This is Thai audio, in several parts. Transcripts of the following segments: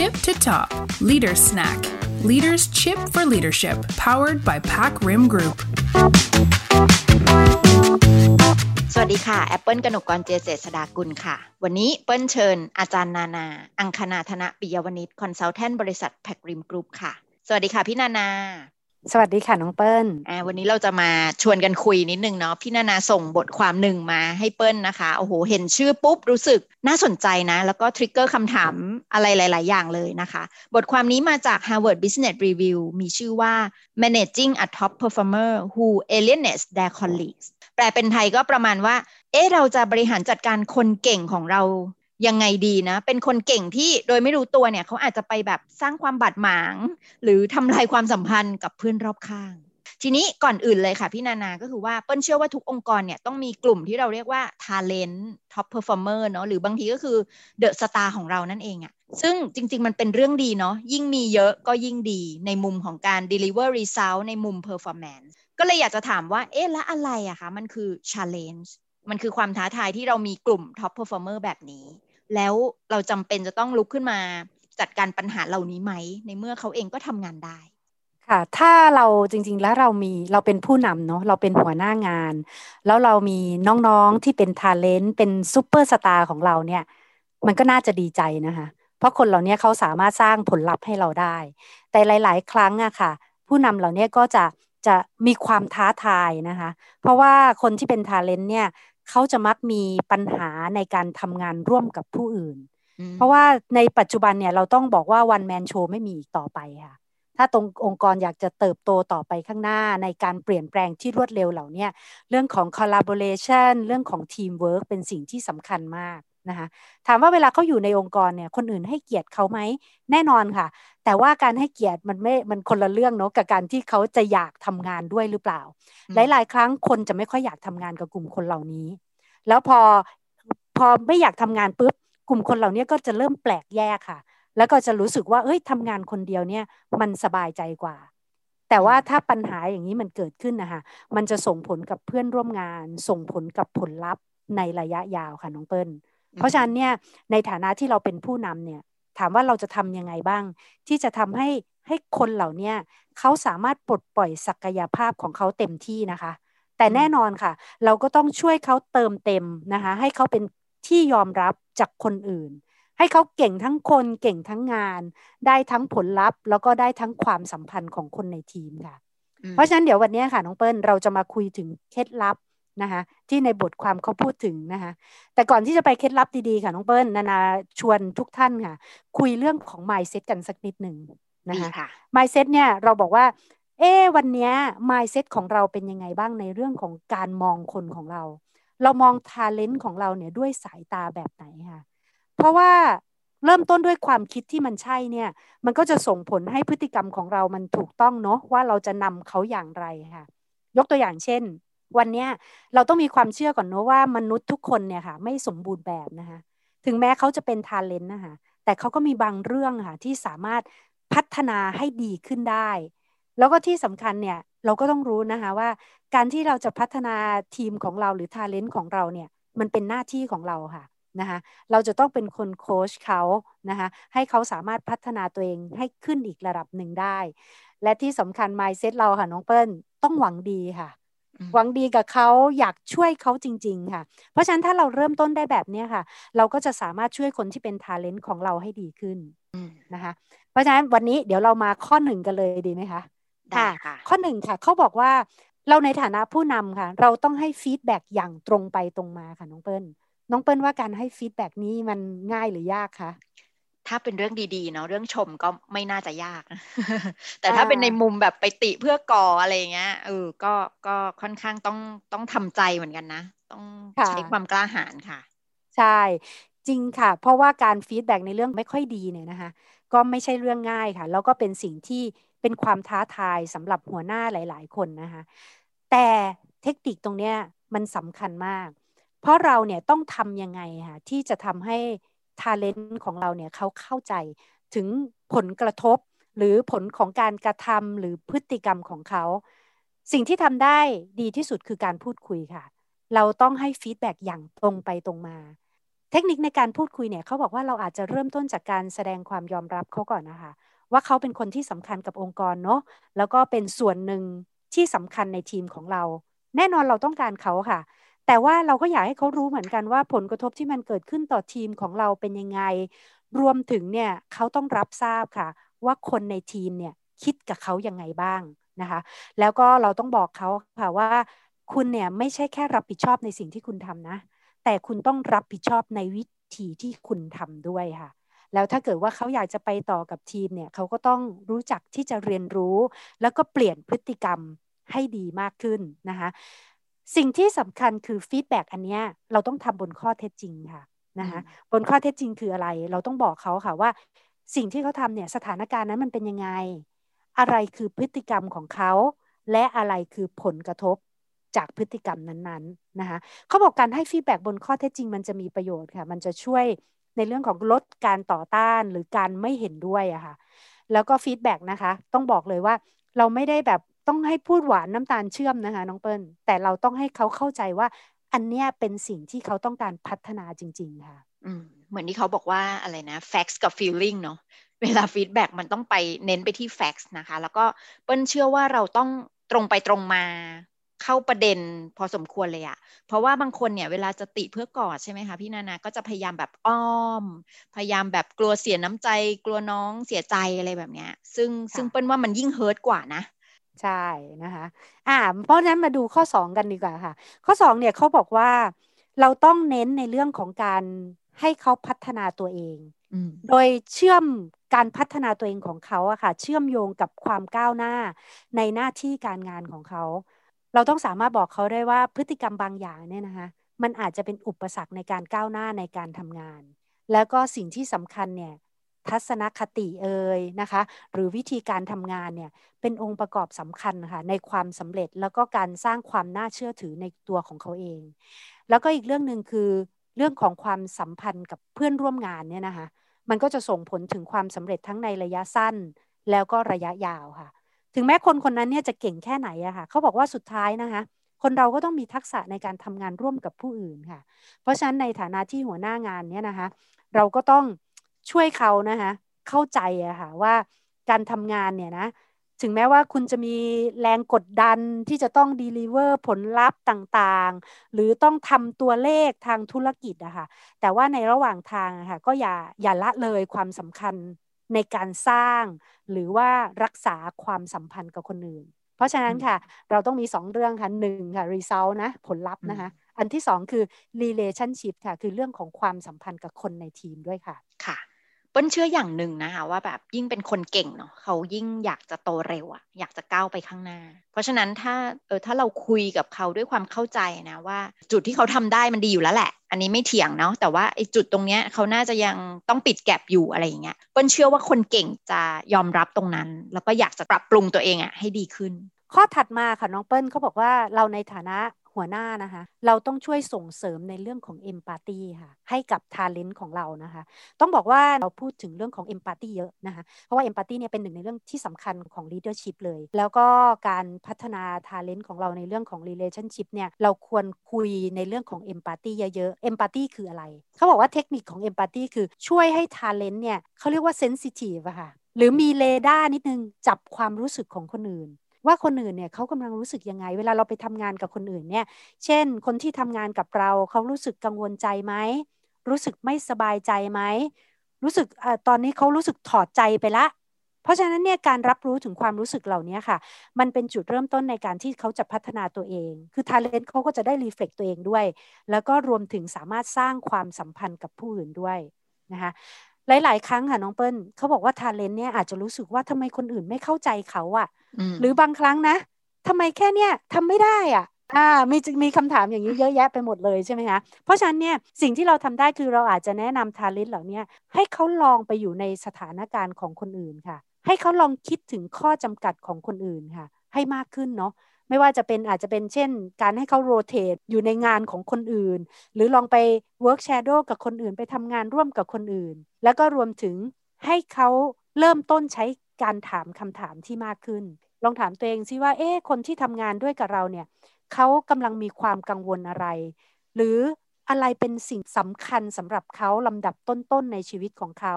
tip to top Leader Snack Leaders Chip for Leadership powered by PacRim Group สวัสดีค่ะ แอปเปิลกนกกรเจเจษดากุลค่ะ วันนี้เปิ้ลเชิญ อาจารย์นานา อังคณาธนะปิยวณิช consultant บริษัทแพ็กริมกรุ๊ปค่ะ สวัสดีค่ะ พี่นานา สวัสดีค่ะ น้องเปิ้ลอ่าวันนี้เราจะมาชวนกันคุยนิดนึงเนาะพี่นานาส่งบทความหนึ่งมาให้เปิ้ลนะคะ โอ้โห เห็นชื่อปุ๊บ รู้สึกน่าสนใจนะ แล้วก็ทริกเกอร์คำถามอะไรหลาย ๆ อย่างเลยนะคะ บทความนี้มาจาก Harvard Business Review มีชื่อว่า Managing a Top Performer Who Alienates Their Colleagues แปลเป็นไทยก็ประมาณว่า เอ๊ะเราจะบริหารจัดการคนเก่งของเรา ยังไงดีนะ เป็นคนเก่งที่โดยไม่รู้ตัวเนี่ยเขาอาจจะไปแบบสร้างความบาดหมาง หรือทำลายความสัมพันธ์กับเพื่อนรอบข้าง ทีนี้ก่อนอื่นเลยค่ะพี่นานาก็คือว่าเปิ้ลเชื่อว่าทุกองค์กรเนี่ยต้องมีกลุ่มที่เราเรียกว่า talent top performer เนาะหรือบางทีก็คือ the star ของเรานั่นเองอะซึ่งจริง ๆ มันเป็นเรื่องดีเนาะยิ่งมีเยอะก็ยิ่งดีในมุมของการ deliver result ในมุม performance ก็เลยอยากจะถามว่าเอ๊ะแล้วอะไรอะคะมันคือ challenge มันคือความท้าทายที่เรามีกลุ่ม top performer แบบนี้ แล้วเราจำเป็นจะต้องลุกขึ้นมาจัดการปัญหาเหล่านี้ไหม ในเมื่อเขาเองก็ทำงานได้ค่ะ ถ้าเราจริงๆ แล้วเรามีเราเป็นผู้นำเนาะเราเป็นหัวหน้างาน แล้วเรามีน้องๆที่เป็น talent เป็นซูเปอร์สตาร์ของเราเนี่ย มันก็น่าจะดีใจนะคะ เพราะคนเหล่านี้เขาสามารถสร้างผลลัพธ์ให้เราได้ แต่หลาย ๆ ครั้งอะค่ะ ผู้นำเหล่านี้ก็จะจะมีความท้าทายนะคะ เพราะว่าคนที่เป็น talent เนี่ย เขาจะมักมีปัญหาในการทำงานร่วมกับผู้อื่น เพราะว่าในปัจจุบันเนี่ยเราต้องบอกว่า one man show ไม่มีอีกต่อไปค่ะ ถ้าตรงองค์กรอยากจะเติบโตต่อไปข้างหน้าในการเปลี่ยนแปลงที่รวดเร็วเหล่านี้เรื่องของ collaboration เรื่องของ teamwork เป็นสิ่งที่สำคัญมากนะคะถามว่าเวลาเขาอยู่ในองค์กรเนี่ยคนอื่นให้เกียรติเขาไหมแน่นอนค่ะแต่ว่าการให้เกียรติมันไม่มันคนละเรื่องเนาะกับการที่เขาจะอยากทำงานด้วยหรือเปล่า หลาย ๆ ครั้งคนจะไม่ค่อยอยากทำงานกับกลุ่มคนเหล่านี้ แล้วพอพอไม่อยากทำงานปุ๊บกลุ่มคนเหล่านี้ก็จะเริ่มแปลกแยกค่ะ แล้วก็จะรู้สึกว่าเอ้ยทำงานคนเดียวเนี่ยมันสบายใจกว่าแต่ว่าถ้าปัญหาอย่างนี้มันเกิดขึ้นนะคะมันจะส่งผลกับเพื่อนร่วมงาน ส่งผลกับผลลัพธ์ในระยะยาวค่ะน้องเปิ้ล เพราะฉะนั้นเนี่ยในฐานะที่เราเป็นผู้นำเนี่ย ถามว่าเราจะทำยังไงบ้าง ที่จะทำให้ให้คนเหล่านี้เขาสามารถปลดปล่อยศักยภาพของเขาเต็มที่นะคะ แต่แน่นอนค่ะ เราก็ต้องช่วยเขาเติมเต็มนะคะให้เขาเป็นที่ยอมรับจากคนอื่น ให้เขาเก่งทั้งคนเก่งทั้งงาน ได้ทั้งผลลัพธ์ แล้วก็ได้ทั้งความสัมพันธ์ของคนในทีมค่ะ เพราะฉะนั้นเดี๋ยววันนี้ค่ะน้องเปิ้ลเราจะมาคุยถึงเคล็ดลับ นะคะที่ในบทความเขาพูดถึงนะคะแต่ก่อนที่จะไปเคล็ดลับดีๆค่ะน้องเปิ้ลนานาชวนทุกท่านค่ะ คุยเรื่องของ mindset กันสักนิดหนึ่งนะคะ mindset เนี่ยเราบอกว่า เอ๊วันนี้ mindset ของเราเป็นยังไงบ้างในเรื่องของการมองคนของเรา เรามอง talent ของเราเนี่ยด้วยสายตาแบบไหนค่ะเพราะว่าเริ่มต้นด้วยความคิดที่มันใช่เนี่ย มันก็จะส่งผลให้พฤติกรรมของเรามันถูกต้องเนาะว่าเราจะนำเขาอย่างไรค่ะ ยกตัวอย่างเช่น วันนี้เราต้องมีความเชื่อก่อนเนาะว่ามนุษย์ทุกคนเนี่ยค่ะ ไม่สมบูรณ์แบบนะคะ ถึงแม้เขาจะเป็นทาเลนต์นะคะแต่เขาก็มีบางเรื่องค่ะที่สามารถพัฒนาให้ดีขึ้นได้ แล้วก็ที่สำคัญเนี่ยเราก็ต้องรู้นะคะว่า การที่เราจะพัฒนาทีมของเราหรือ talent ของเราเนี่ยมันเป็นหน้าที่ของเราค่ะนะคะเราจะต้องเป็นคนโค้ชเขานะคะให้เขาสามารถพัฒนาตัวเองให้ขึ้นอีกระดับหนึ่งได้ และที่สำคัญ mindset เราค่ะน้องเปิ้ลต้องหวังดีค่ะ หวังดีกับเขาอยากช่วยเขาจริง ๆ ค่ะ เพราะฉะนั้นถ้าเราเริ่มต้นได้แบบนี้ค่ะ เราก็จะสามารถช่วยคนที่เป็น talent ของเราให้ดีขึ้นนะคะเพราะฉะนั้นวันนี้เดี๋ยวเรามาข้อหนึ่งกันเลยดีไหมคะค่ะ ข้อหนึ่งค่ะเขาบอกว่าเราในฐานะผู้นำค่ะ เราต้องให้ฟีดแบ็กอย่างตรงไปตรงมาค่ะน้องเปิ้ลน้องเปิ้ลว่าการให้ฟีดแบ็นี้มันง่ายหรือยากคะ ถ้าเป็นเรื่องดีๆเนาะเรื่องชมก็ไม่น่าจะยาก แต่ถ้าเป็นในมุมแบบไปติเพื่อก่ออะไรเงี้ยเออก็ก็ค่อนข้างต้องต้องทำใจเหมือนกันนะ ต้องใช้ความกล้าหาญค่ะ ใช่จริงค่ะ เพราะว่าการฟีดแบ็ในเรื่องไม่ค่อยดีเนี่ยนะคะ ก็ไม่ใช่เรื่องง่ายค่ะ แล้วก็เป็นสิ่งที่เป็นความท้าทายสำหรับหัวหน้าหลาย ๆ คนนะคะ แต่เทคนิคตรงเนี้ยมันสำคัญมาก เพราะเราเนี่ยต้องทำยังไงค่ะที่จะทำให้ talent ของเราเนี่ยเขาเข้าใจถึงผลกระทบหรือผลของการกระทำหรือพฤติกรรมของเขา สิ่งที่ทำได้ดีที่สุดคือการพูดคุยค่ะ เราต้องให้ feedback อย่างตรงไปตรงมา เทคนิคในการพูดคุยเนี่ยเขาบอกว่าเราอาจจะเริ่มต้นจากการแสดงความยอมรับเขาก่อนนะคะ ว่าเขาเป็นคนที่สำคัญกับองค์กรเนาะแล้วก็เป็นส่วนหนึ่งที่สำคัญในทีมของเรา แน่นอนเราต้องการเขาค่ะ แต่ว่าเราก็อยากให้เขารู้เหมือนกันว่าผลกระทบที่มันเกิดขึ้นต่อทีมของเราเป็นยังไง รวมถึงเนี่ยเขาต้องรับทราบค่ะ ว่าคนในทีมเนี่ยคิดกับเขายังไงบ้างนะคะ แล้วก็เราต้องบอกเขาค่ะว่าคุณเนี่ยไม่ใช่แค่รับผิดชอบในสิ่งที่คุณทำนะ แต่คุณต้องรับผิดชอบในวิธีที่คุณทำด้วยค่ะ แล้วถ้าเกิดว่าเขาอยากจะไปต่อกับทีมเนี่ยเขาก็ต้องรู้จักที่จะเรียนรู้ แล้วก็เปลี่ยนพฤติกรรมให้ดีมากขึ้นนะคะ สิ่งที่สำคัญคือ feedback อันนี้เราต้องทำบนข้อเท็จจริงค่ะนะคะบนข้อเท็จจริงคืออะไร เราต้องบอกเขาค่ะว่า สิ่งที่เขาทำเนี่ยสถานการณ์นั้นมันเป็นยังไง อะไรคือพฤติกรรมของเขา และอะไรคือผลกระทบจากพฤติกรรมนั้นๆนะคะเขาบอกการให้ feedback บนข้อเท็จจริง มันจะมีประโยชน์ค่ะ มันจะช่วยในเรื่องของลดการต่อต้านหรือการไม่เห็นด้วยอะค่ะแล้วก็ feedback นะคะต้องบอกเลยว่าเราไม่ได้แบบ ต้องให้พูดหวานน้ำตาลเชื่อมนะคะน้องเปิ้ลแต่เราต้องให้เขาเข้าใจว่า อันเนี้ยเป็นสิ่งที่เขาต้องการพัฒนาจริง ๆ ค่ะ อืมเหมือนที่เขาบอกว่าอะไรนะ facts กับ feeling เนาะเวลาฟีดแบ็มันต้องไปเน้นไปที่ facts นะคะ แล้วก็เปิ้ลเชื่อว่าเราต้องตรงไปตรงมาเข้าประเด็นพอสมควรเลยอะเพราะว่าบางคนเนี่ยเวลาจะติเพื่อกอดใช่ไหมคะพี่นานา ก็จะพยายามแบบอ้อม พยายามแบบกลัวเสียน้ำใจ กลัวน้องเสียใจอะไรแบบเนี้ย ซึ่งซึ่งเปิ้ลว่ามันยิ่งเฮิร์ตกว่านะ ใช่นะคะอ่าเพราะฉะนั้นมาดูข้อ 2 กันดีกว่าค่ะ ข้อ2เนี่ยเขาบอกว่าเราต้องเน้นในเรื่องของการให้เขาพัฒนาตัวเอง โดยเชื่อมการพัฒนาตัวเองของเขาอะค่ะ เชื่อมโยงกับความก้าวหน้าในหน้าที่การงานของเขา เราต้องสามารถบอกเขาได้ว่าพฤติกรรมบางอย่างเนี่ยนะคะ มันอาจจะเป็นอุปสรรคในการก้าวหน้าในการทำงาน แล้วก็สิ่งที่สำคัญเนี่ย ทัศนคติเอ่ยนะคะ หรือวิธีการทำงานเนี่ยเป็นองค์ประกอบสำคัญค่ะในความสำเร็จแล้วก็การสร้างความน่าเชื่อถือในตัวของเขาเอง แล้วก็อีกเรื่องหนึ่งคือเรื่องของความสัมพันธ์กับเพื่อนร่วมงานเนี่ยนะคะมันก็จะส่งผลถึงความสำเร็จทั้งในระยะสั้นแล้วก็ระยะยาวค่ะ ถึงแม้คนคนนั้นเนี่ยจะเก่งแค่ไหนอะค่ะเขาบอกว่าสุดท้ายนะคะคนเราก็ต้องมีทักษะในการทำงานร่วมกับผู้อื่นค่ะ เพราะฉะนั้นในฐานะที่หัวหน้างานเนี่ยนะคะ เราก็ต้อง ช่วยเขานะคะเข้าใจอะค่ะว่าการทำงานเนี่ยนะถึงแม้ว่าคุณจะมีแรงกดดันที่จะต้องดีลิเวอร์ผลลัพธ์ต่างๆ หรือต้องทำตัวเลขทางธุรกิจอะค่ะแต่ว่าในระหว่างทางอะค่ะก็อย่าอย่าละเลยความสำคัญในการสร้าง หรือว่ารักษาความสัมพันธ์กับคนอื่น เพราะฉะนั้นค่ะ เราต้องมี 2 เรื่องค่ะหนึ่งค่ะ result นะผลลัพธ์นะคะ อันที่ 2 คือ relationship ค่ะ คือเรื่องของความสัมพันธ์กับคนในทีมด้วยค่ะค่ะ ปิ้ลเชื่ออย่างหนึ่งนะคะว่าแบบยิ่งเป็นคนเก่งเนาะเขายิ่งอยากจะโตเร็วอะอยากจะก้าวไปข้างหน้า เพราะฉะนั้นถ้าเออถ้าเราคุยกับเขาด้วยความเข้าใจนะว่า จุดที่เขาทำได้มันดีอยู่แล้วแหละ อันนี้ไม่เถียงเนาะแต่ว่าไอ้จุดตรงเนี้ยเขาน่าจะยังต้องปิด gap อยู่อะไรอย่างเงี้ยเปิ้ลเชื่อว่าคนเก่งจะยอมรับตรงนั้น แล้วก็อยากจะปรับปรุงตัวเองอะให้ดีขึ้น ข้อถัดมาค่ะน้องเปิ้ลเขาบอกว่าเราในฐานะ หัวหน้านะคะ เราต้องช่วยส่งเสริมในเรื่องของ empathy ค่ะ ให้กับ talent ของเรานะคะ ต้องบอกว่าเราพูดถึงเรื่องของ empathy เยอะนะคะ เพราะว่า empathy เนี่ยเป็นหนึ่งในเรื่องที่สำคัญของ leadership เลย แล้วก็การพัฒนา talent ของเราในเรื่องของ relationship เนี่ย เราควรคุยในเรื่องของ empathy เยอะๆ empathy คืออะไร เขาบอกว่าเทคนิคของ empathy คือช่วยให้ talent เนี่ยเขาเรียกว่า sensitive อะค่ะหรือมีเรดาร์นิดนึงจับความรู้สึกของคนอื่น ว่าคนอื่นเนี่ยเขากำลังรู้สึกยังไง เวลาเราไปทำงานกับคนอื่นเนี่ย เช่น คนที่ทำงานกับเราเขารู้สึกกังวลใจไหมรู้สึกไม่สบายใจไหมรู้สึกอ๋อตอนนี้เขารู้สึกถอดใจไปละเพราะฉะนั้นเนี่ยการรับรู้ถึงความรู้สึกเหล่านี้ค่ะ มันเป็นจุดเริ่มต้นในการที่เขาจะพัฒนาตัวเอง คือ talent เขาก็จะได้ reflect ตัวเองด้วย แล้วก็รวมถึงสามารถสร้างความสัมพันธ์กับผู้อื่นด้วยนะคะ หลาย ๆ ครั้งค่ะน้องเปิ้ลเขาบอกว่า talent เนี่ยอาจจะรู้สึกว่าทำไมคนอื่นไม่เข้าใจเขาอะหรือบางครั้งนะทำไมแค่เนี้ยทำไม่ได้อะอ่ามีมีคำถามอย่างนี้เยอะแยะไปหมดเลยใช่ไหมคะเพราะฉะนั้นเนี่ยสิ่งที่เราทำได้คือเราอาจจะแนะนำ talent เหล่านี้ให้เขาลองไปอยู่ในสถานการณ์ของคนอื่นค่ะ ให้เขาลองคิดถึงข้อจำกัดของคนอื่นค่ะ ให้มากขึ้นเนาะ ไม่ว่าจะเป็นอาจจะเป็นเช่น การให้เขา rotate อยู่ในงานของคนอื่น หรือลองไป work shadow กับคนอื่น ไปทำงานร่วมกับคนอื่น แล้วก็รวมถึงให้เขาเริ่มต้นใช้การถามคำถามที่มากขึ้น ลองถามตัวเองซิว่าเอ๊ะคนที่ทำงานด้วยกับเราเนี่ยเขากำลังมีความกังวลอะไร หรืออะไรเป็นสิ่งสำคัญสำหรับเขาลำดับต้นๆในชีวิตของเขา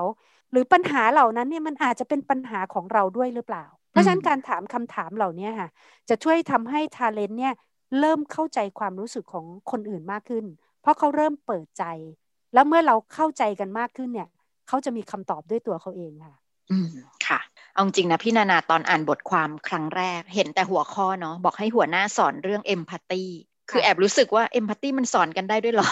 หรือปัญหาเหล่านั้นเนี่ยมันอาจจะเป็นปัญหาของเราด้วยหรือเปล่า เพราะฉะนั้นการถามคำถามเหล่านี้ค่ะ จะช่วยทำให้ทาเลนต์เนี่ยเริ่มเข้าใจความรู้สึกของคนอื่นมากขึ้น เพราะเขาเริ่มเปิดใจ แล้วเมื่อเราเข้าใจกันมากขึ้นเนี่ย เขาจะมีคำตอบด้วยตัวเขาเองค่ะ อืมค่ะเอาจริงนะพี่นานาตอนอ่านบทความครั้งแรก เห็นแต่หัวข้อเนาะบอกให้หัวหน้าสอนเรื่องเอมพัตตี คือแอบรู้สึกว่าเอมพัตตีมันสอนกันได้ด้วยหรอ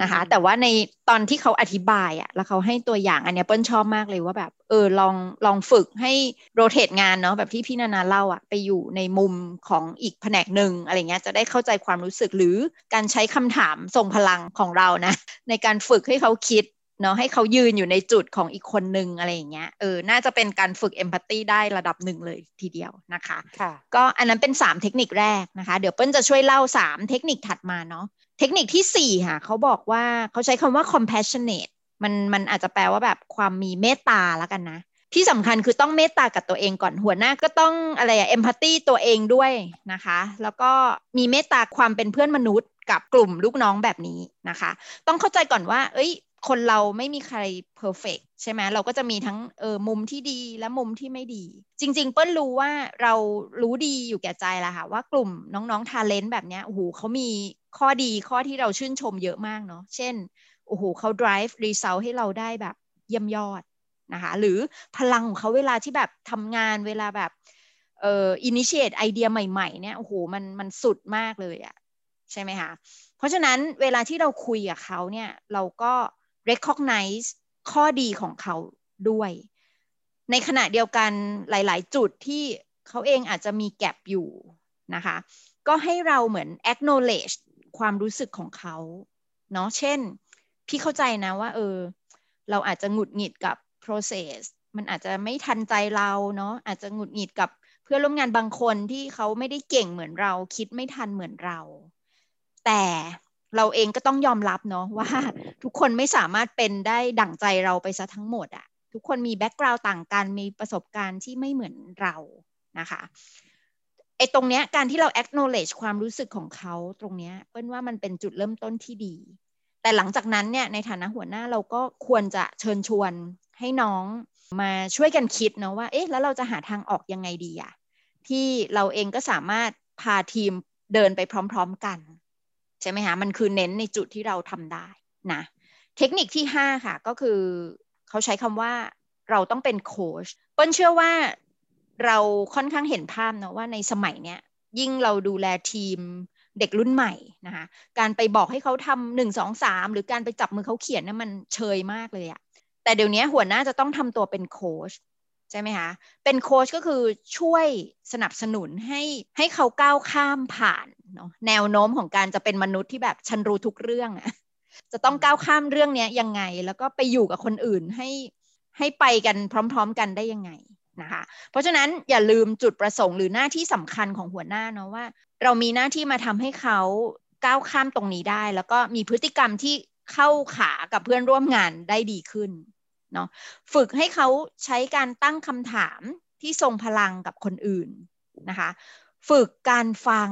นะคะแต่ว่าในตอนที่เขาอธิบายอะแล้วเขาให้ตัวอย่างอันนี้เปิ้ลชอบมากเลยว่าแบบเออลองลองฝึกให้โรเตทงานเนาะแบบที่พี่นานาเล่าอะไปอยู่ในมุมของอีกแผนกหนึ่งอะไรเงี้ยจะได้เข้าใจความรู้สึกหรือการใช้คำถามทรงพลังของเรานะในการฝึกให้เขาคิด เนาะให้เขายืนอยู่ในจุดของอีกคนนึงอะไรอย่างเงี้ยเออน่าจะเป็นการฝึกเอมพัตตีได้ระดับหนึ่งเลยทีเดียวนะคะค่ะก็อันนั้นเป็น 3 เทคนิคแรกนะคะ เดี๋ยวเปิ้ลจะช่วยเล่า 3 เทคนิคถัดมาเนาะเทคนิคที่ 4 ค่ะ เขาบอกว่าเขาใช้คำว่า compassionate มันมันอาจจะแปลว่าแบบความมีเมตตาแล้วกันนะ ที่สำคัญคือต้องเมตตากับตัวเองก่อนหัวหน้าก็ต้องอะไรอะเอมพัตตีตัวเองด้วยนะคะ แล้วก็มีเมตตาความเป็นเพื่อนมนุษย์กับกลุ่มลูกน้องแบบนี้นะคะ ต้องเข้าใจก่อนว่า เอ้ย คนเราไม่มีใครเพอร์เฟกใช่ไหมเราก็จะมีทั้งเออมุมที่ดีและมุมที่ไม่ดี จริง ๆ เปิ้ลรู้ว่าเรารู้ดีอยู่แก่ใจแล้วค่ะว่ากลุ่มน้องๆทาเลนต์แบบเนี้ยโอ้โหเขามีข้อดีข้อที่เราชื่นชมเยอะมากเนาะเช่นโอ้โหเขา drive result ให้เราได้แบบเยี่ยมยอดนะคะหรือพลังของเขาเวลาที่แบบทำงานเวลาแบบเอ่อ initiate ไอเดียใหม่ๆเนี่ยโอ้โหมันมันสุดมากเลยอะใช่ไหมคะเพราะฉะนั้นเวลาที่เราคุยกับเขาเนี่ยเราก็ recognize ข้อดีของเขาด้วย ในขณะเดียวกันหลาย ๆ จุดที่เขาเองอาจจะมีแกลบอยู่นะคะ ก็ให้เราเหมือน acknowledge ความรู้สึกของเขาเนาะเช่น พี่เข้าใจนะว่าเออ เราอาจจะหงุดหงิดกับ process มันอาจจะไม่ทันใจเราเนาะอาจจะหงุดหงิดกับเพื่อนร่วมงานบางคนที่เขาไม่ได้เก่งเหมือนเราคิดไม่ทันเหมือนเรา แต่ เราเองก็ต้องยอมรับเนาะว่าทุกคนไม่สามารถเป็นได้ดั่งใจเราไปซะทั้งหมดอะทุกคนมีแบ็กกราวด์ต่างกันมีประสบการณ์ที่ไม่เหมือนเรานะคะไอ้ตรงเนี้ยการที่เรา acknowledge ความรู้สึกของเขาตรงเนี้ยเปิ้ลว่ามันเป็นจุดเริ่มต้นที่ดี แต่หลังจากนั้นเนี่ยในฐานะหัวหน้าเราก็ควรจะเชิญชวนให้น้องมาช่วยกันคิดเนาะว่าเอ๊ะแล้วเราจะหาทางออกยังไงดีอะที่เราเองก็สามารถพาทีมเดินไปพร้อม ๆกัน ใช่ไหมคะมันคือเน้นในจุดที่เราทำได้นะเทคนิคที่5ค่ะก็คือเขาใช้คำว่าเราต้องเป็นโค้ชเปิ้ลเชื่อว่าเราค่อนข้างเห็นภาพเนาะว่าในสมัยเนี้ยยิ่งเราดูแลทีมเด็กรุ่นใหม่นะคะการไปบอกให้เขาทำหนึ่งสองสามหรือการไปจับมือเขาเขียนนะั่นมันเชยมากเลยอะแต่เดี๋ยวนี้หัวหน้าจะต้องทำตัวเป็นโค้ชใช่ไหมคะ เป็นโค้ชก็คือช่วยสนับสนุนให้ให้เขาก้าวข้ามผ่าน เนาะแนวโน้มของการจะเป็นมนุษย์ที่แบบฉันรู้ทุกเรื่องอะจะต้องก้าวข้ามเรื่องนี้ยังไง แล้วก็ไปอยู่กับคนอื่นให้ให้ไปกันพร้อม ๆ กันได้ยังไงนะคะเพราะฉะนั้นอย่าลืมจุดประสงค์หรือหน้าที่สำคัญของหัวหน้าเนาะว่า เรามีหน้าที่มาทำให้เขาก้าวข้ามตรงนี้ได้ แล้วก็มีพฤติกรรมที่เข้าขากับเพื่อนร่วมงานได้ดีขึ้นเนาะฝึกให้เขาใช้การตั้งคำถามที่ทรงพลังกับคนอื่นนะคะ ฝึกการฟัง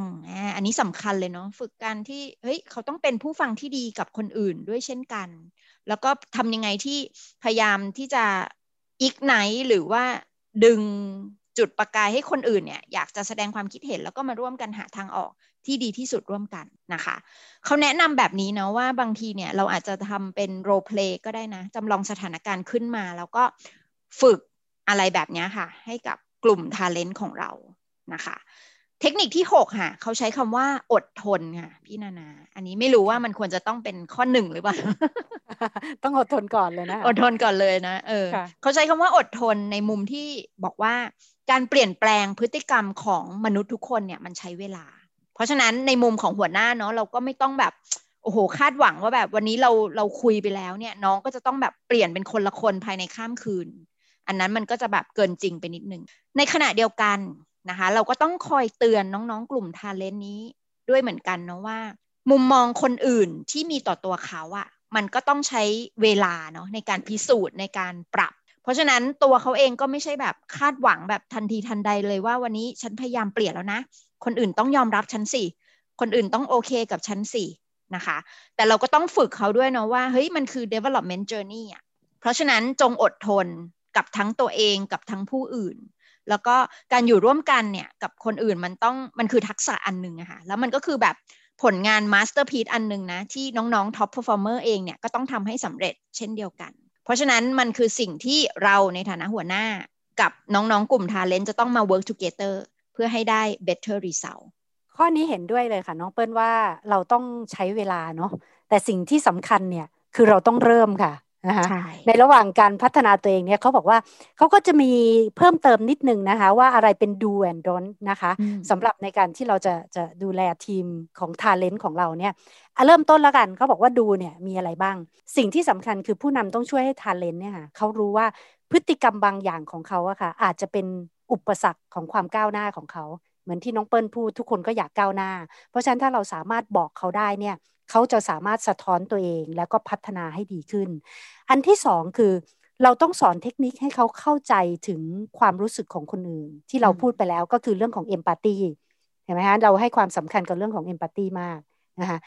อันนี้สำคัญเลยเนาะฝึกการที่เฮ้ยเขาต้องเป็นผู้ฟังที่ดีกับคนอื่นด้วยเช่นกัน แล้วก็ทำยังไงที่พยายามที่จะอีกไหนหรือว่าดึงจุดประกายให้คนอื่นเนี่ยอยากจะแสดงความคิดเห็นแล้วก็มาร่วมกันหาทางออกที่ดีที่สุดร่วมกันนะคะเขาแนะนำแบบนี้นะว่าบางทีเนี่ยเราอาจจะทำเป็นโรเพลย์ก็ได้นะจำลองสถานการณ์ขึ้นมา แล้วก็ฝึกอะไรแบบนี้ค่ะ ให้กับกลุ่มทาเลนต์ของเรานะคะ เทคนิคที่หกค่ะเขาใช้คำว่าอดทนค่ะพี่นานา อันนี้ไม่รู้ว่ามันควรจะต้องเป็นข้อหนึ่งหรือเปล่า ต้องอดทนก่อนเลยนะ อดทนก่อนเลยนะ เออเขาใช้คำว่าอดทนในมุมที่บอกว่าการเปลี่ยนแปลงพฤติกรรมของมนุษย์ทุกคนเนี่ยมันใช้เวลา เพราะฉะนั้นในมุมของหัวหน้าเนาะเราก็ไม่ต้องแบบโอ้โหคาดหวังว่าแบบวันนี้เราเราคุยไปแล้วเนี่ยน้องก็จะต้องแบบเปลี่ยนเป็นคนละคนภายในข้ามคืน อันนั้นมันก็จะแบบเกินจริงไปนิดนึงในขณะเดียวกัน นะคะ เราก็ต้องคอยเตือนน้องๆ กลุ่มทาเลนนี้ด้วยเหมือนกันนะว่า มุมมองคนอื่นที่มีต่อตัวเขาอะมันก็ต้องใช้เวลาเนาะในการพิสูจน์ในการปรับ เพราะฉะนั้นตัวเขาเองก็ไม่ใช่แบบคาดหวังแบบทันทีทันใดเลยว่าวันนี้ฉันพยายามเปลี่ยนแล้วนะ คนอื่นต้องยอมรับฉันสิคนอื่นต้องโอเคกับฉันสินะคะ แต่เราก็ต้องฝึกเขาด้วยเนาะว่าเฮ้ยมันคือ development journey อะเพราะฉะนั้นจงอดทนกับทั้งตัวเองกับทั้งผู้อื่น แล้วก็การอยู่ร่วมกันเนี่ยกับคนอื่นมันต้องมันคือทักษะอันหนึ่งอะค่ะแล้วมันก็คือแบบผลงานมาสเตอร์พี e อันหนึ่งนะ ที่น้องๆ top performer เองเนี่ยก็ต้องทำให้สำเร็จเช่นเดียวกัน เพราะฉะนั้นมันคือสิ่งที่เราในฐานะหัวหน้ากับน้องๆกลุ่ม talent จะต้องมา work together เพื่อให้ได้ better result ข้อนี้เห็นด้วยเลยค่ะ น้องเปิ้ลว่าเราต้องใช้เวลาเนาะแต่สิ่งที่สำคัญเนี่ยคือเราต้องเริ่มค่ะ นะคะในระหว่างการพัฒนาตัวเองเนี่ยเขาบอกว่าเขาก็จะมีเพิ่มเติมนิดนึงนะคะ ว่าอะไรเป็น do and don't นะคะสำหรับในการที่เราจะจะดูแลทีมของ talent ของเราเนี่ยเริ่มต้นแล้วกันเขาบอกว่าดูเนี่ยมีอะไรบ้าง สิ่งที่สำคัญคือผู้นำต้องช่วยให้ talent เนี่ยค่ะเขารู้ว่าพฤติกรรมบางอย่างของเขาอะค่ะอาจจะเป็นอุปสรรคของความก้าวหน้าของเขาเหมือนที่น้องเปิ้ลพูดทุกคนก็อยากก้าวหน้า เพราะฉะนั้นถ้าเราสามารถบอกเขาได้เนี่ย เขาจะสามารถสะท้อนตัวเองแล้วก็พัฒนาให้ดีขึ้น อันที่สองคือเราต้องสอนเทคนิคให้เขาเข้าใจถึงความรู้สึกของคนอื่น ที่เราพูดไปแล้วก็คือเรื่องของเอมพัตตีเห็นไหมฮะเราให้ความสำคัญกับเรื่องของเอมพัตตีมากนะคะ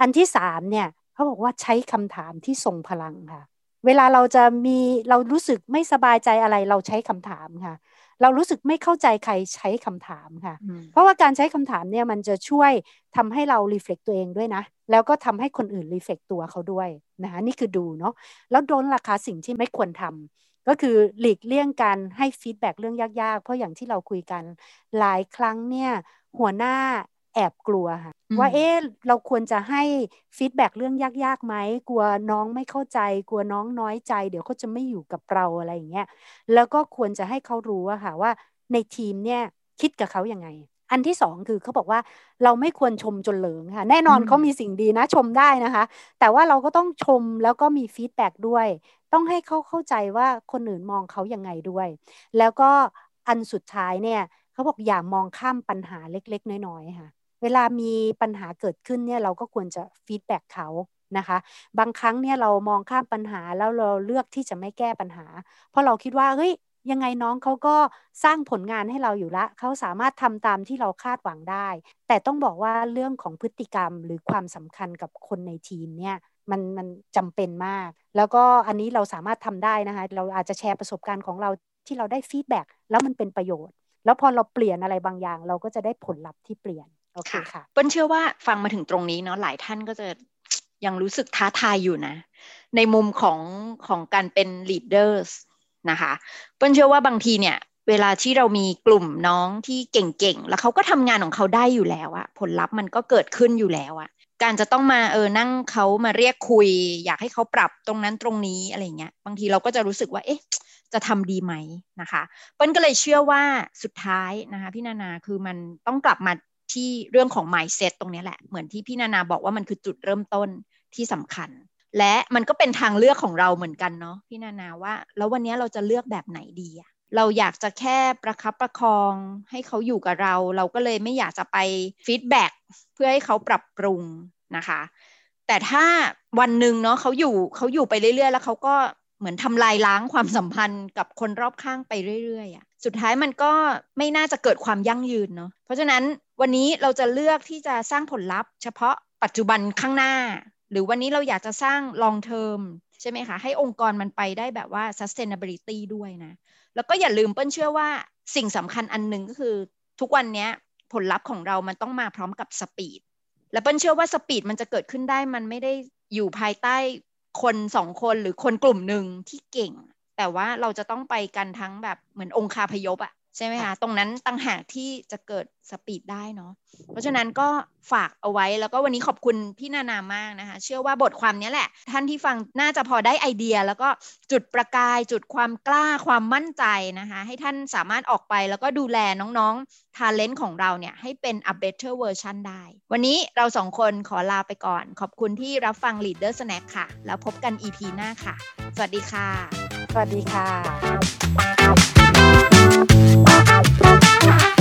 อันที่สามเนี่ยเขาบอกว่าใช้คำถามที่ทรงพลังค่ะ เวลาเราจะมีเรารู้สึกไม่สบายใจอะไรเราใช้คำถามค่ะ เรารู้สึกไม่เข้าใจใครใช้คำถามค่ะ เพราะว่าการใช้คำถามเนี่ยมันจะช่วยทำให้เรารีเฟล็กตัวเองด้วยนะ แล้วก็ทำให้คนอื่นรีเฟล็กตัวเขาด้วยนะคะนี่คือดูเนาะแล้วโดนราคาสิ่งที่ไม่ควรทำก็คือหลีกเลี่ยงการให้ฟีดแบ็เรื่องยากๆ เพราะอย่างที่เราคุยกันหลายครั้งเนี่ยหัวหน้า แอบกลัวค่ะว่าเอ๊ะเราควรจะให้ฟีดแบ็เรื่องยากๆไหมกลัวน้องไม่เข้าใจ กลัวน้องน้อยใจ เดี๋ยวเขาจะไม่อยู่กับเราอะไรอย่างเงี้ยแล้วก็ควรจะให้เขารู้อะค่ะว่าในทีมเนี่ยคิดกับเขาอย่างไง อันที่สองคือเขาบอกว่าเราไม่ควรชมจนเหลิงค่ะ แน่นอนเขามีสิ่งดีนะชมได้นะคะ แต่ว่าเราก็ต้องชมแล้วก็มีฟีดแบ็ด้วย ต้องให้เขาเข้าใจว่าคนอื่นมองเขายังไงด้วย แล้วก็อันสุดท้ายเนี่ยเขาบอกอย่ามองข้ามปัญหาเล็ก ๆ น้อยๆค่ะ เวลามีปัญหาเกิดขึ้นเนี่ยเราก็ควรจะฟีดแบ็กเขานะคะ บางครั้งเนี่ยเรามองข้ามปัญหาแล้วเราเลือกที่จะไม่แก้ปัญหา เพราะเราคิดว่าเฮ้ยยังไงน้องเขาก็สร้างผลงานให้เราอยู่ละ เขาสามารถทำตามที่เราคาดหวังได้ แต่ต้องบอกว่าเรื่องของพฤติกรรมหรือความสำคัญกับคนในทีมเนี่ยมันมันจำเป็นมาก แล้วก็อันนี้เราสามารถทำได้นะคะ เราอาจจะแชร์ประสบการณ์ของเราที่เราได้ feedback แล้วมันเป็นประโยชน์ แล้วพอเราเปลี่ยนอะไรบางอย่าง เราก็จะได้ผลลัพธ์ที่เปลี่ยน โอเคค่ะเปิ้ลเชื่อว่าฟังมาถึงตรงนี้เนาะหลายท่านก็จะยังรู้สึกท้าทายอยู่นะ ในมุมของของการเป็น leaders นะคะเปิ้ลเชื่อว่าบางทีเนี่ย เวลาที่เรามีกลุ่มน้องที่เก่งๆ แล้วเขาก็ทำงานของเขาได้อยู่แล้วอะผลลัพธ์มันก็เกิดขึ้นอยู่แล้วอะการจะต้องมาเออนั่งเขามาเรียกคุย อยากให้เขาปรับตรงนั้นตรงนี้อะไรเงี้ยบางทีเราก็จะรู้สึกว่า เอ๊ะ จะทำดีไหมนะคะเปิ้ลก็เลยเชื่อว่าสุดท้ายนะคะพี่นานาคือมันต้องกลับมา ที่เรื่องของ mindset ตรงนี้แหละ เหมือนที่พี่นานาบอกว่ามันคือจุดเริ่มต้นที่สำคัญ และมันก็เป็นทางเลือกของเราเหมือนกันเนาะพี่นานาว่า แล้ววันนี้เราจะเลือกแบบไหนดีอะเราอยากจะแค่ประคับประคองให้เขาอยู่กับเรา เราก็เลยไม่อยากจะไปฟีดแบ็กเพื่อให้เขาปรับปรุงนะคะ แต่ถ้าวันหนึ่งเนาะเขาอยู่เขาอยู่ไปเรื่อย ๆ แล้วเขาก็เหมือนทำลายล้างความสัมพันธ์กับคนรอบข้างไปเรื่อยๆอะสุดท้ายมันก็ไม่น่าจะเกิดความยั่งยืนเนาะเพราะฉะนั้น วันนี้เราจะเลือกที่จะสร้างผลลัพธ์ เฉพาะปัจจุบันข้างหน้า หรือวันนี้เราอยากจะสร้าง long term ใช่ไหมคะ ให้องค์กรมันไปได้แบบว่า sustainability ด้วยนะ แล้วก็อย่าลืมเปิ้ลเชื่อว่าสิ่งสำคัญอันหนึ่งก็คือ ทุกวันนี้ผลลัพธ์ของเรามันต้องมาพร้อมกับ speed และเปิ้ลเชื่อว่า speed มันจะเกิดขึ้นได้มันไม่ได้อยู่ภายใต้คนสองคนหรือคนกลุ่มหนึ่งที่เก่ง แต่ว่าเราจะต้องไปกันทั้งแบบเหมือนองคาพยพอะ ใช่ไหมคะตรงนั้นต่างหากที่จะเกิด speed ได้เนาะเพราะฉะนั้นก็ฝากเอาไว้แล้วก็วันนี้ขอบคุณพี่นานามากนะคะ เชื่อว่าบทความนี้แหละ ท่านที่ฟังน่าจะพอได้ไอเดีย แล้วก็จุดประกายจุดความกล้าความมั่นใจนะคะ ให้ท่านสามารถออกไปแล้วก็ดูแลน้องๆทาเลนต์ของเราเนี่ย ให้เป็น a better version ได้ วันนี้เราสองคนขอลาไปก่อน ขอบคุณที่รับฟัง Leader Snack ค่ะ แล้วพบกัน EP หน้าค่ะ สวัสดีค่ะ สวัสดีค่ะ Música